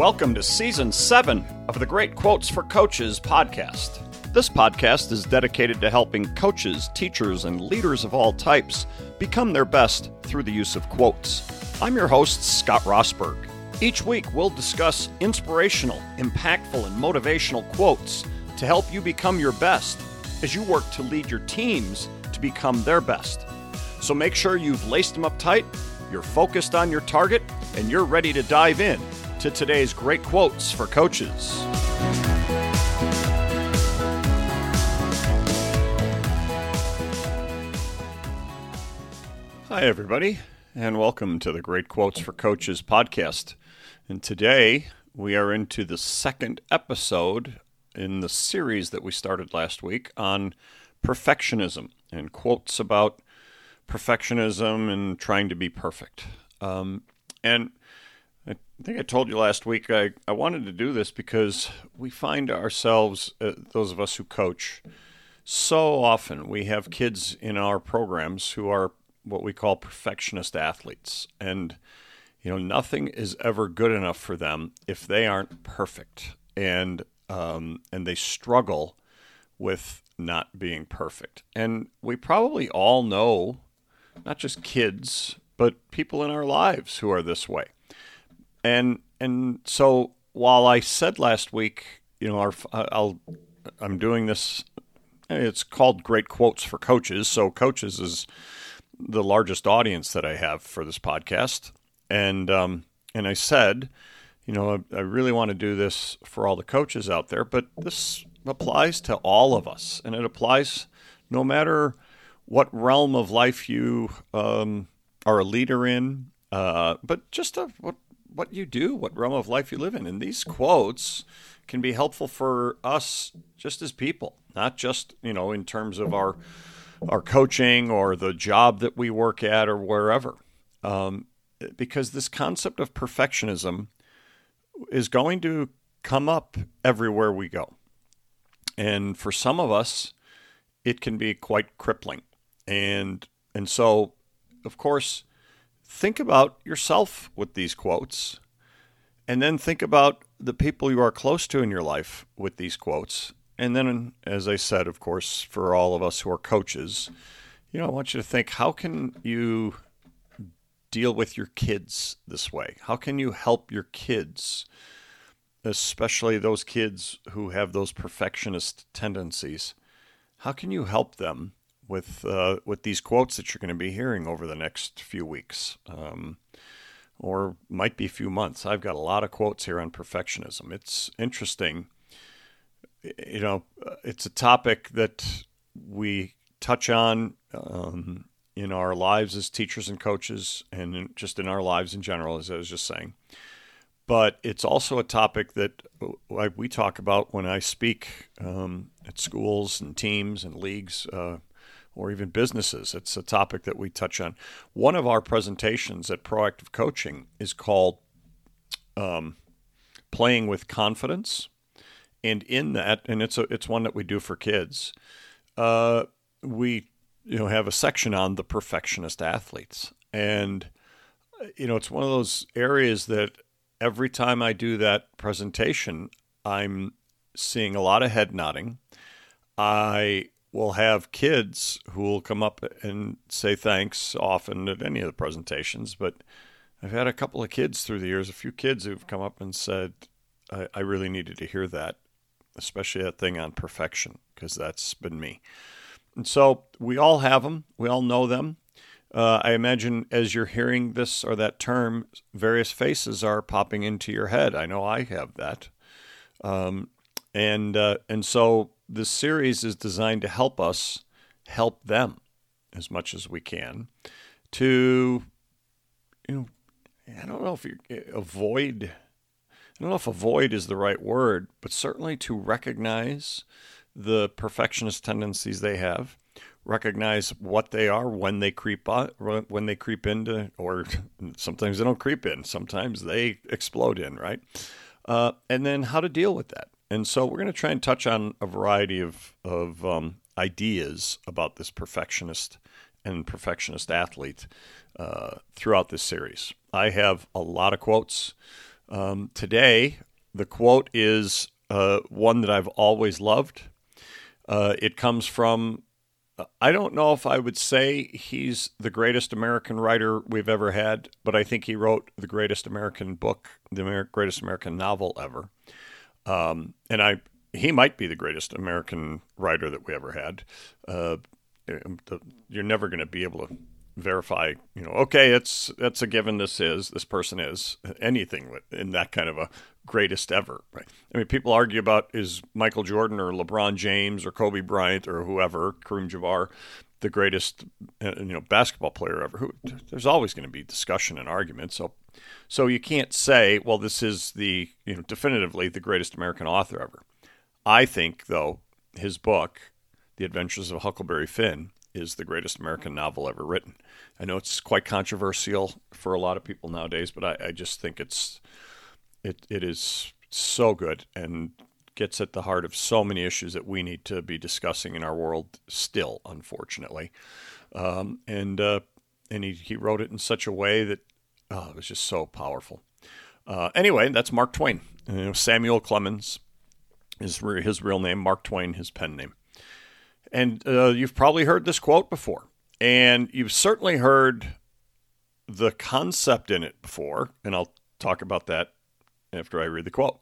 Welcome to season seven of the Great Quotes for Coaches podcast. This podcast is dedicated to helping coaches, teachers, and leaders of all types become their best through the use of quotes. I'm your host, Scott Rosberg. Each week, we'll discuss inspirational, impactful, and motivational quotes to help you become your best as you work to lead your teams to become their best. So make sure you've laced them up tight, you're focused on your target, and you're ready to dive in to today's great quotes for coaches. Hi, everybody, and welcome to the Great Quotes for Coaches podcast. And today we are into the second episode in the series that we started last week on perfectionism and quotes about perfectionism and trying to be perfect. Um, and I think I told you last week I, I wanted to do this because we find ourselves, uh, those of us who coach, so often we have kids in our programs who are what we call perfectionist athletes. And, you know, nothing is ever good enough for them if they aren't perfect. And, um, and they struggle with not being perfect. And we probably all know, not just kids, but people in our lives who are this way and and so while I said last week, you know, our, I'll I'm doing this. It's called Great Quotes for Coaches. So coaches is the largest audience that I have for this podcast, and um, and I said, you know, I, I really want to do this for all the coaches out there, but this applies to all of us, and it applies no matter what realm of life you um, are a leader in, uh, but just a, what what you do, what realm of life you live in. And these quotes can be helpful for us just as people, not just, you know, in terms of our our coaching or the job that we work at or wherever. Um, because this concept of perfectionism is going to come up everywhere we go. And for some of us, it can be quite crippling. And and so, of course, think about yourself with these quotes and then think about the people you are close to in your life with these quotes. And then, as I said, of course, for all of us who are coaches, you know, I want you to think how can you deal with your kids this way? How can you help your kids, especially those kids who have those perfectionist tendencies? How can you help them with uh, with these quotes that you're going to be hearing over the next few weeks, um, or might be a few months. I've got a lot of quotes here on perfectionism. It's interesting. You know, it's a topic that we touch on um, in our lives as teachers and coaches, and in, just in our lives in general, as I was just saying. But it's also a topic that we talk about when I speak um, at schools and teams and leagues. Uh, or even businesses. It's a topic that we touch on. One of our presentations at Proactive Coaching is called um, Playing with Confidence. And in that, and it's a, it's one that we do for kids. Uh, we you know have a section on the perfectionist athletes, and you know it's one of those areas that every time I do that presentation, I'm seeing a lot of head nodding. I will have kids who will come up and say thanks often at any of the presentations. But I've had a couple of kids through the years, a few kids who've come up and said, I, I really needed to hear that, especially that thing on perfection, because that's been me. And so we all have them, we all know them. Uh, I imagine as you're hearing this or that term, various faces are popping into your head. I know I have that. Um, and uh, and so this series is designed to help us help them as much as we can to you know I don't know if you avoid I don't know if avoid is the right word, but certainly to recognize the perfectionist tendencies they have, recognize what they are when they creep on, when they creep into, or sometimes they don't creep in, sometimes they explode in, right? Uh, and then how to deal with that. And so we're going to try and touch on a variety of, of um, ideas about this perfectionist and perfectionist athlete uh, throughout this series. I have a lot of quotes. Um, today, the quote is uh, one that I've always loved. Uh, it comes from, I don't know if I would say he's the greatest American writer we've ever had, but I think he wrote the greatest American book, the Amer- greatest American novel ever. Um, and I, he might be the greatest American writer that we ever had. Uh, you're never going to be able to verify, you know, okay, it's that's a given. This is this person is anything in that kind of a greatest ever. Right? I mean, people argue about is Michael Jordan or LeBron James or Kobe Bryant or whoever, Kareem Jabbar, the greatest uh, you know basketball player ever. Who, there's always going to be discussion and argument. So, so you can't say, well, this is the you know definitively the greatest American author ever. I think though his book, The Adventures of Huckleberry Finn is the greatest American novel ever written. I know it's quite controversial for a lot of people nowadays, but I, I just think it's it it is so good and gets at the heart of so many issues that we need to be discussing in our world still, unfortunately. Um, and uh, and he, he wrote it in such a way that oh, it was just so powerful. Uh, anyway, that's Mark Twain. Samuel Clemens is his real name. Mark Twain, his pen name. And uh, you've probably heard this quote before, and you've certainly heard the concept in it before, and I'll talk about that after I read the quote.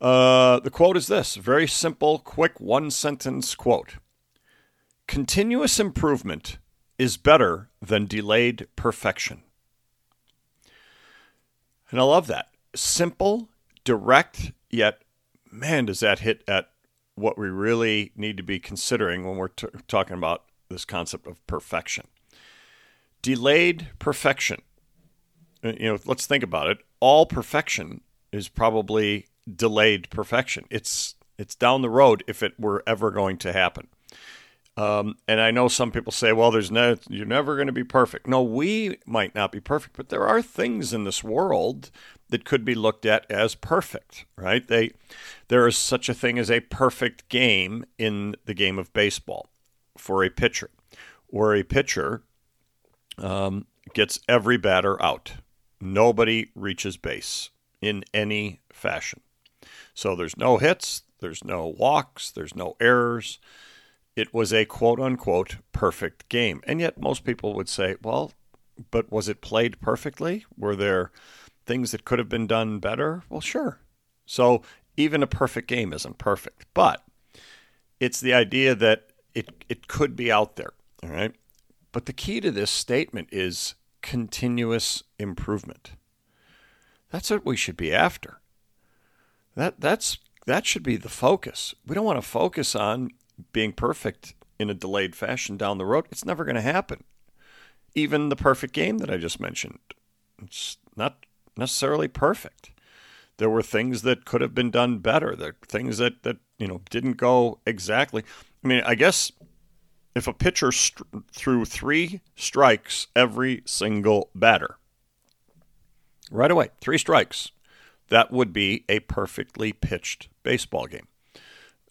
Uh, the quote is this very simple, quick, one sentence quote Continuous improvement is better than delayed perfection. And I love that. Simple, direct, yet, man, does that hit at what we really need to be considering when we're t- talking about this concept of perfection. Delayed perfection. Uh, you know, let's think about it. All perfection is probably delayed perfection. It's it's down the road if it were ever going to happen. Um, and I know some people say, "Well, there's no, you're never going to be perfect." No, we might not be perfect, but there are things in this world that could be looked at as perfect, right? They, there is such a thing as a perfect game in the game of baseball for a pitcher, where a pitcher um, gets every batter out. Nobody reaches base in any fashion. So there's no hits, there's no walks, there's no errors. It was a quote unquote perfect game. And yet most people would say, well, but was it played perfectly? Were there things that could have been done better? Well, sure. So even a perfect game isn't perfect, but it's the idea that it it could be out there. All right. But the key to this statement is continuous improvement. That's what we should be after. That that's that should be the focus. We don't want to focus on being perfect in a delayed fashion down the road. It's never going to happen. Even the perfect game that I just mentioned, it's not necessarily perfect. There were things that could have been done better. There things that that you know didn't go exactly. I mean, I guess if a pitcher st- threw three strikes every single batter, right away, three strikes, that would be a perfectly pitched baseball game.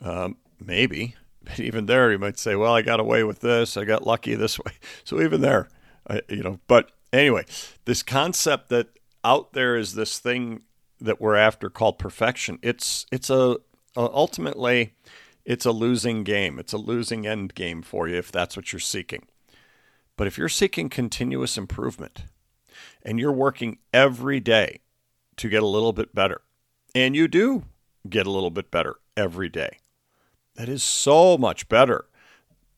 Um, maybe, but even there, you might say, "Well, I got away with this. I got lucky this way." So even there, I, you know. But anyway, this concept that out there is this thing that we're after called perfection. It's it's a, a ultimately it's a losing game. It's a losing end game for you if that's what you're seeking. But if you're seeking continuous improvement and you're working every day to get a little bit better, and you do get a little bit better every day, that is so much better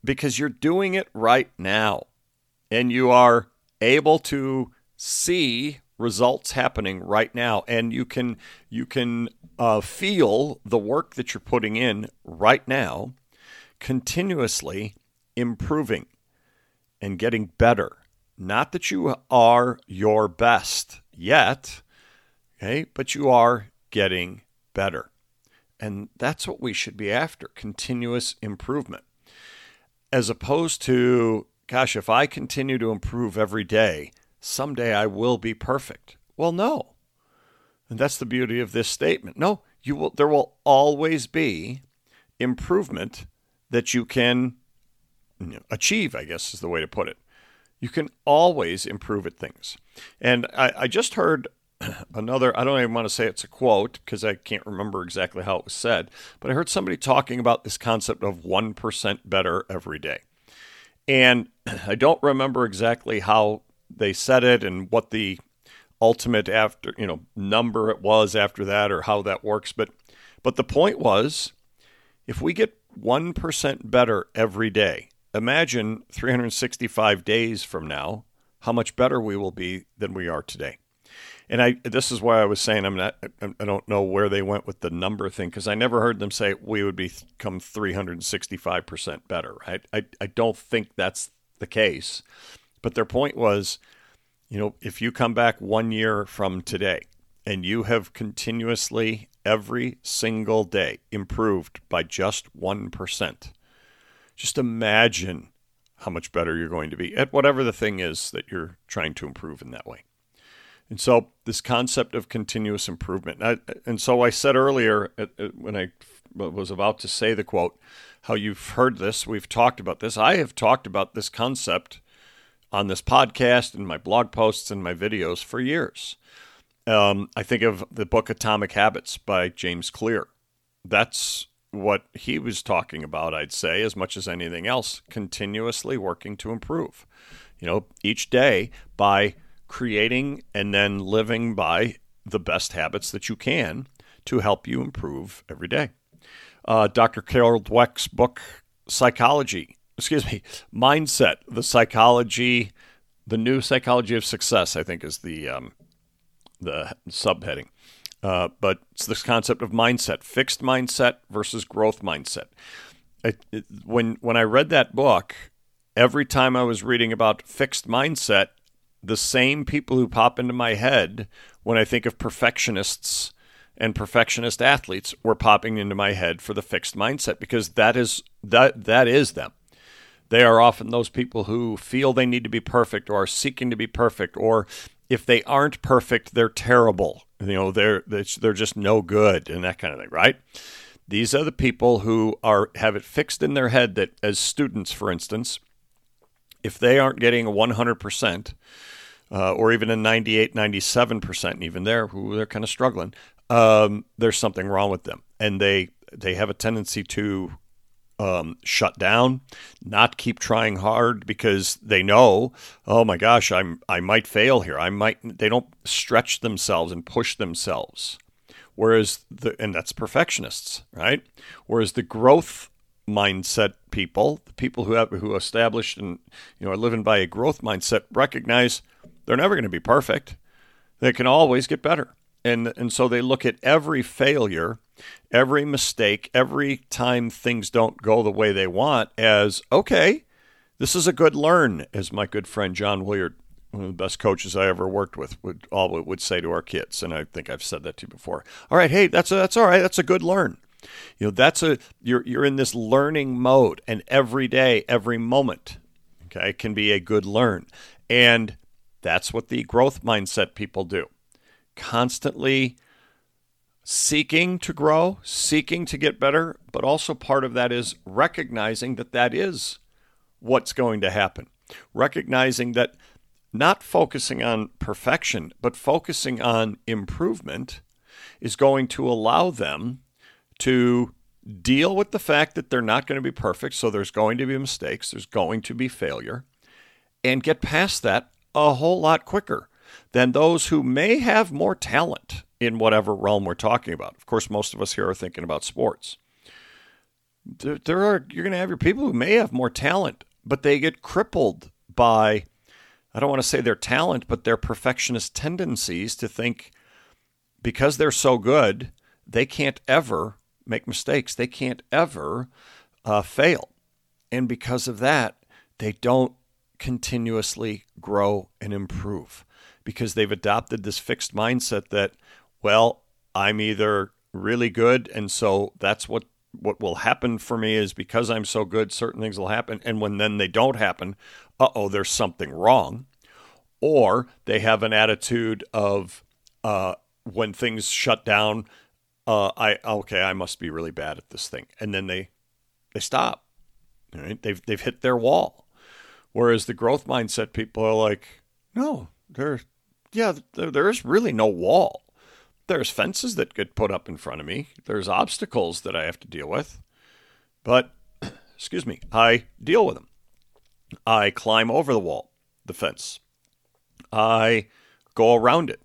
because you're doing it right now. And you are able to see results happening right now. And you can you can uh, feel the work that you're putting in right now continuously improving and getting better. Not that you are your best yet okay but you are getting better and that's what we should be after continuous improvement as opposed to gosh if i continue to improve every day someday I will be perfect. Well, no. And that's the beauty of this statement. No, you will there will always be improvement that you can achieve, I guess is the way to put it. You can always improve at things. And I, I just heard another, I don't even want to say it's a quote because I can't remember exactly how it was said, but I heard somebody talking about this concept of 1% better every day. And I don't remember exactly how they said it and what the ultimate after, you know, number it was after that or how that works, but but the point was if we get 1% better every day, imagine 365 days from now how much better we will be than we are today. And I this is why I was saying I'm not I don't know where they went with the number thing because I never heard them say we would become 365% better, right? I I don't think that's the case. But their point was, you know, if you come back 1 year from today and you have continuously every single day improved by just 1%. Just imagine how much better you're going to be at whatever the thing is that you're trying to improve in that way. And so, this concept of continuous improvement. I, and so, I said earlier when I was about to say the quote, how you've heard this, we've talked about this. I have talked about this concept on this podcast and my blog posts and my videos for years. Um, I think of the book Atomic Habits by James Clear. That's what he was talking about, I'd say, as much as anything else, continuously working to improve. You know, each day by creating and then living by the best habits that you can to help you improve every day. Uh, Dr. Carol Dweck's book, Psychology, excuse me, Mindset, the psychology, the new psychology of success, I think is the, um, the subheading. Uh, but it's this concept of mindset, fixed mindset versus growth mindset. It, when when I read that book, every time I was reading about fixed mindset, the same people who pop into my head when I think of perfectionists and perfectionist athletes were popping into my head for the fixed mindset because that is that that is them. They are often those people who feel they need to be perfect or are seeking to be perfect or if they aren't perfect, they're terrible. You know, they're they're just no good and that kind of thing, right? These are the people who are have it fixed in their head that as students, for instance, if they aren't getting a 100%, uh, or even a 98, 97%, even there, who they're kind of struggling, um, there's something wrong with them. And they, they have a tendency to um, shut down, not keep trying hard because they know, oh my gosh, I'm I might fail here. I might. They don't stretch themselves and push themselves. Whereas the and that's perfectionists, right? Whereas the growth mindset people, the people who have who established and you know are living by a growth mindset, recognize they're never going to be perfect. They can always get better. And and so they look at every failure, every mistake, every time things don't go the way they want as okay, this is a good learn, as my good friend John Willard, one of the best coaches I ever worked with, would all would say to our kids, and I think I've said that to you before. All right, hey, that's a, that's all right. That's a good learn. You know, that's a you're you're in this learning mode, and every day, every moment, okay, can be a good learn, and that's what the growth mindset people do. Constantly seeking to grow, seeking to get better, but also part of that is recognizing that that is what's going to happen. Recognizing that not focusing on perfection, but focusing on improvement is going to allow them to deal with the fact that they're not going to be perfect. So there's going to be mistakes, there's going to be failure, and get past that a whole lot quicker than those who may have more talent in whatever realm we're talking about. Of course, most of us here are thinking about sports. There, there are you're going to have your people who may have more talent, but they get crippled by I don't want to say their talent, but their perfectionist tendencies to think because they're so good, they can't ever make mistakes. They can't ever uh, fail. And because of that, they don't continuously grow and improve because they've adopted this fixed mindset that, well, I'm either really good and so that's what what will happen for me is because I'm so good, certain things will happen. And when then they don't happen, uh oh, there's something wrong. Or they have an attitude of uh, when things shut down, uh, I okay, I must be really bad at this thing, and then they they stop. Right? They've they've hit their wall. Whereas the growth mindset people are like, no, they're yeah, there, there is really no wall. There's fences that get put up in front of me. There's obstacles that I have to deal with. But, excuse me, I deal with them. I climb over the wall, the fence. I go around it.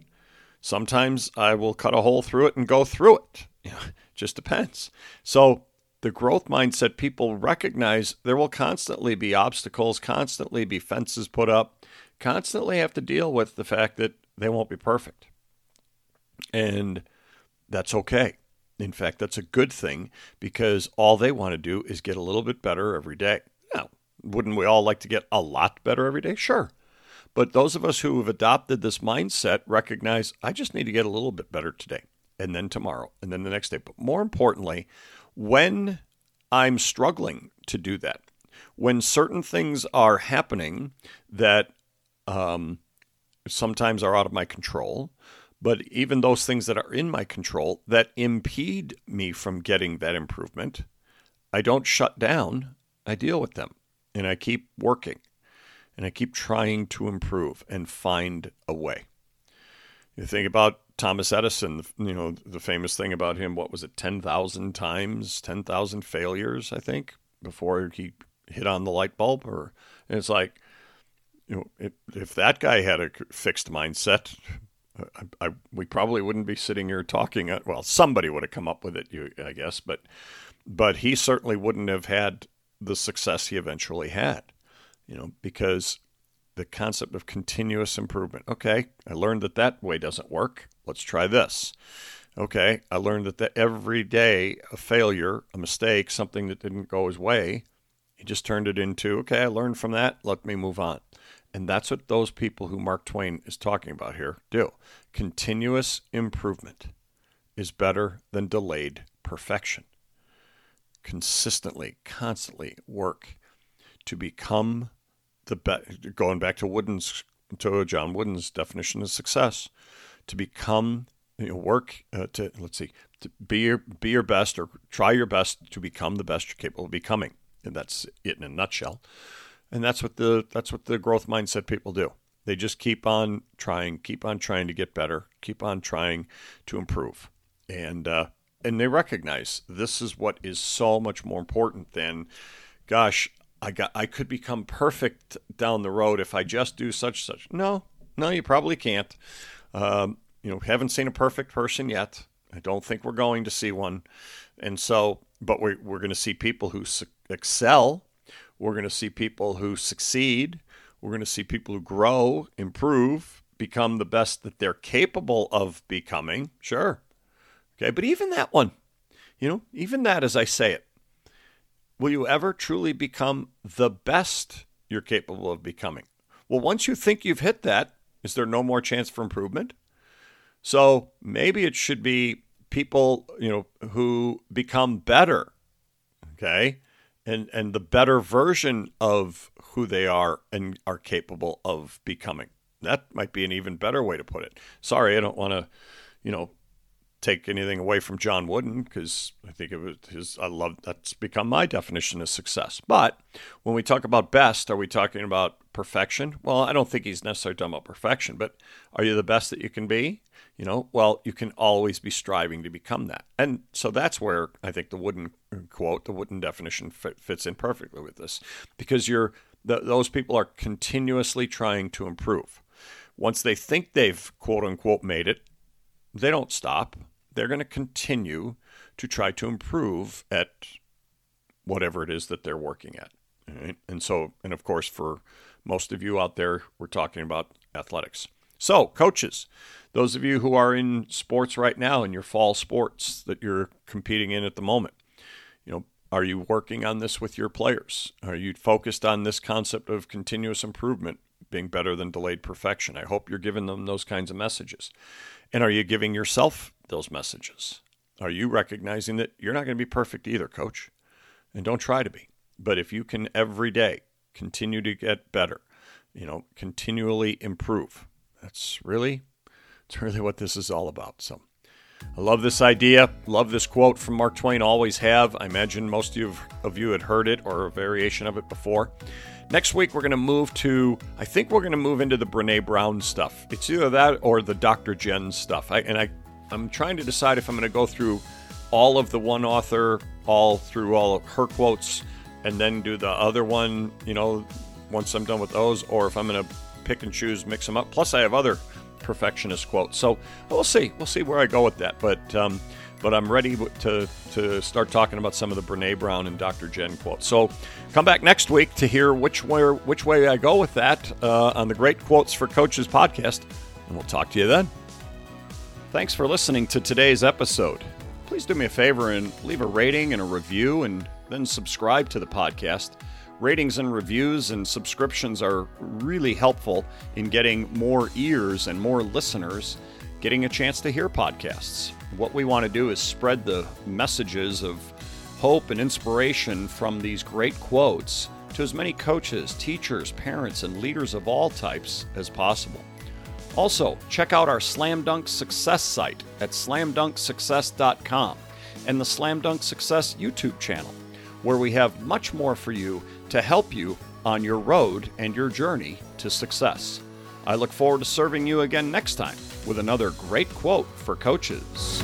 Sometimes I will cut a hole through it and go through it. just depends. So the growth mindset people recognize there will constantly be obstacles, constantly be fences put up, constantly have to deal with the fact that they won't be perfect. And that's okay. In fact, that's a good thing because all they want to do is get a little bit better every day. Now, wouldn't we all like to get a lot better every day? Sure. But those of us who have adopted this mindset recognize I just need to get a little bit better today and then tomorrow and then the next day. But more importantly, when I'm struggling to do that, when certain things are happening that um, sometimes are out of my control, but even those things that are in my control that impede me from getting that improvement, I don't shut down. I deal with them and I keep working and I keep trying to improve and find a way. You think about Thomas Edison, you know, the famous thing about him, what was it, 10,000 times, 10,000 failures, I think, before he hit on the light bulb? Or, it's like, you know, if, if that guy had a fixed mindset, I, I, we probably wouldn't be sitting here talking. Well, somebody would have come up with it, you, I guess, but but he certainly wouldn't have had the success he eventually had you know, because the concept of continuous improvement. Okay, I learned that that way doesn't work. Let's try this. Okay, I learned that the, every day a failure, a mistake, something that didn't go his way, he just turned it into, okay, I learned from that, let me move on. And that's what those people who Mark Twain is talking about here do. Continuous improvement is better than delayed perfection. Consistently, constantly work to become the be- going back to Wooden's to John Wooden's definition of success, to become you know, work uh, to let's see to be your be your best or try your best to become the best you're capable of becoming, and that's it in a nutshell. And that's what the that's what the growth mindset people do. They just keep on trying, keep on trying to get better, keep on trying to improve, and uh, and they recognize this is what is so much more important than, gosh, I got I could become perfect down the road if I just do such such. No, no, you probably can't. Um, you know, haven't seen a perfect person yet. I don't think we're going to see one, and so, but we're we're going to see people who su- excel. We're going to see people who succeed. We're going to see people who grow, improve, become the best that they're capable of becoming. Sure, okay, but even that one, you know, even that, as I say it, will you ever truly become the best you're capable of becoming? Well, once you think you've hit that, is there no more chance for improvement? So maybe it should be people, you know, who become better, okay? And and the better version of who they are and are capable of becoming. That might be an even better way to put it. Sorry, I don't want to, you know, take anything away from John Wooden because I think it was his. I love that's become my definition of success. But when we talk about best, are we talking about perfection? Well, I don't think he's necessarily talking about perfection, but are you the best that you can be? You know, well, you can always be striving to become that, and so that's where I think the Wooden quote, the Wooden definition, fit, fits in perfectly with this because you're the, those people are continuously trying to improve. Once they think they've quote unquote made it, they don't stop they're going to continue to try to improve at whatever it is that they're working at. Right? And so, and of course, for most of you out there, we're talking about athletics. So, coaches, those of you who are in sports right now in your fall sports that you're competing in at the moment, you know, are you working on this with your players? Are you focused on this concept of continuous improvement being better than delayed perfection? I hope you're giving them those kinds of messages. And are you giving yourself those messages? Are you recognizing that you're not going to be perfect either, coach? And don't try to be. But if you can every day continue to get better, you know, continually improve, that's really, it's really what this is all about. So I love this idea. Love this quote from Mark Twain. Always have. I imagine most of you, of you had heard it or a variation of it before. Next week, we're going to move to, I think we're going to move into the Brene Brown stuff. It's either that or the Dr. Jen stuff. I, and I, I'm trying to decide if I'm going to go through all of the one author, all through all of her quotes, and then do the other one, you know, once I'm done with those, or if I'm going to pick and choose, mix them up. Plus, I have other perfectionist quotes. So we'll see. We'll see where I go with that. But um, but I'm ready to to start talking about some of the Brene Brown and Dr. Jen quotes. So come back next week to hear which way which way I go with that uh, on the Great Quotes for Coaches podcast, and we'll talk to you then. Thanks for listening to today's episode. Please do me a favor and leave a rating and a review, and then subscribe to the podcast. Ratings and reviews and subscriptions are really helpful in getting more ears and more listeners getting a chance to hear podcasts. What we want to do is spread the messages of hope and inspiration from these great quotes to as many coaches, teachers, parents, and leaders of all types as possible. Also, check out our Slam Dunk Success site at slamdunksuccess.com and the Slam Dunk Success YouTube channel, where we have much more for you to help you on your road and your journey to success. I look forward to serving you again next time with another great quote for coaches.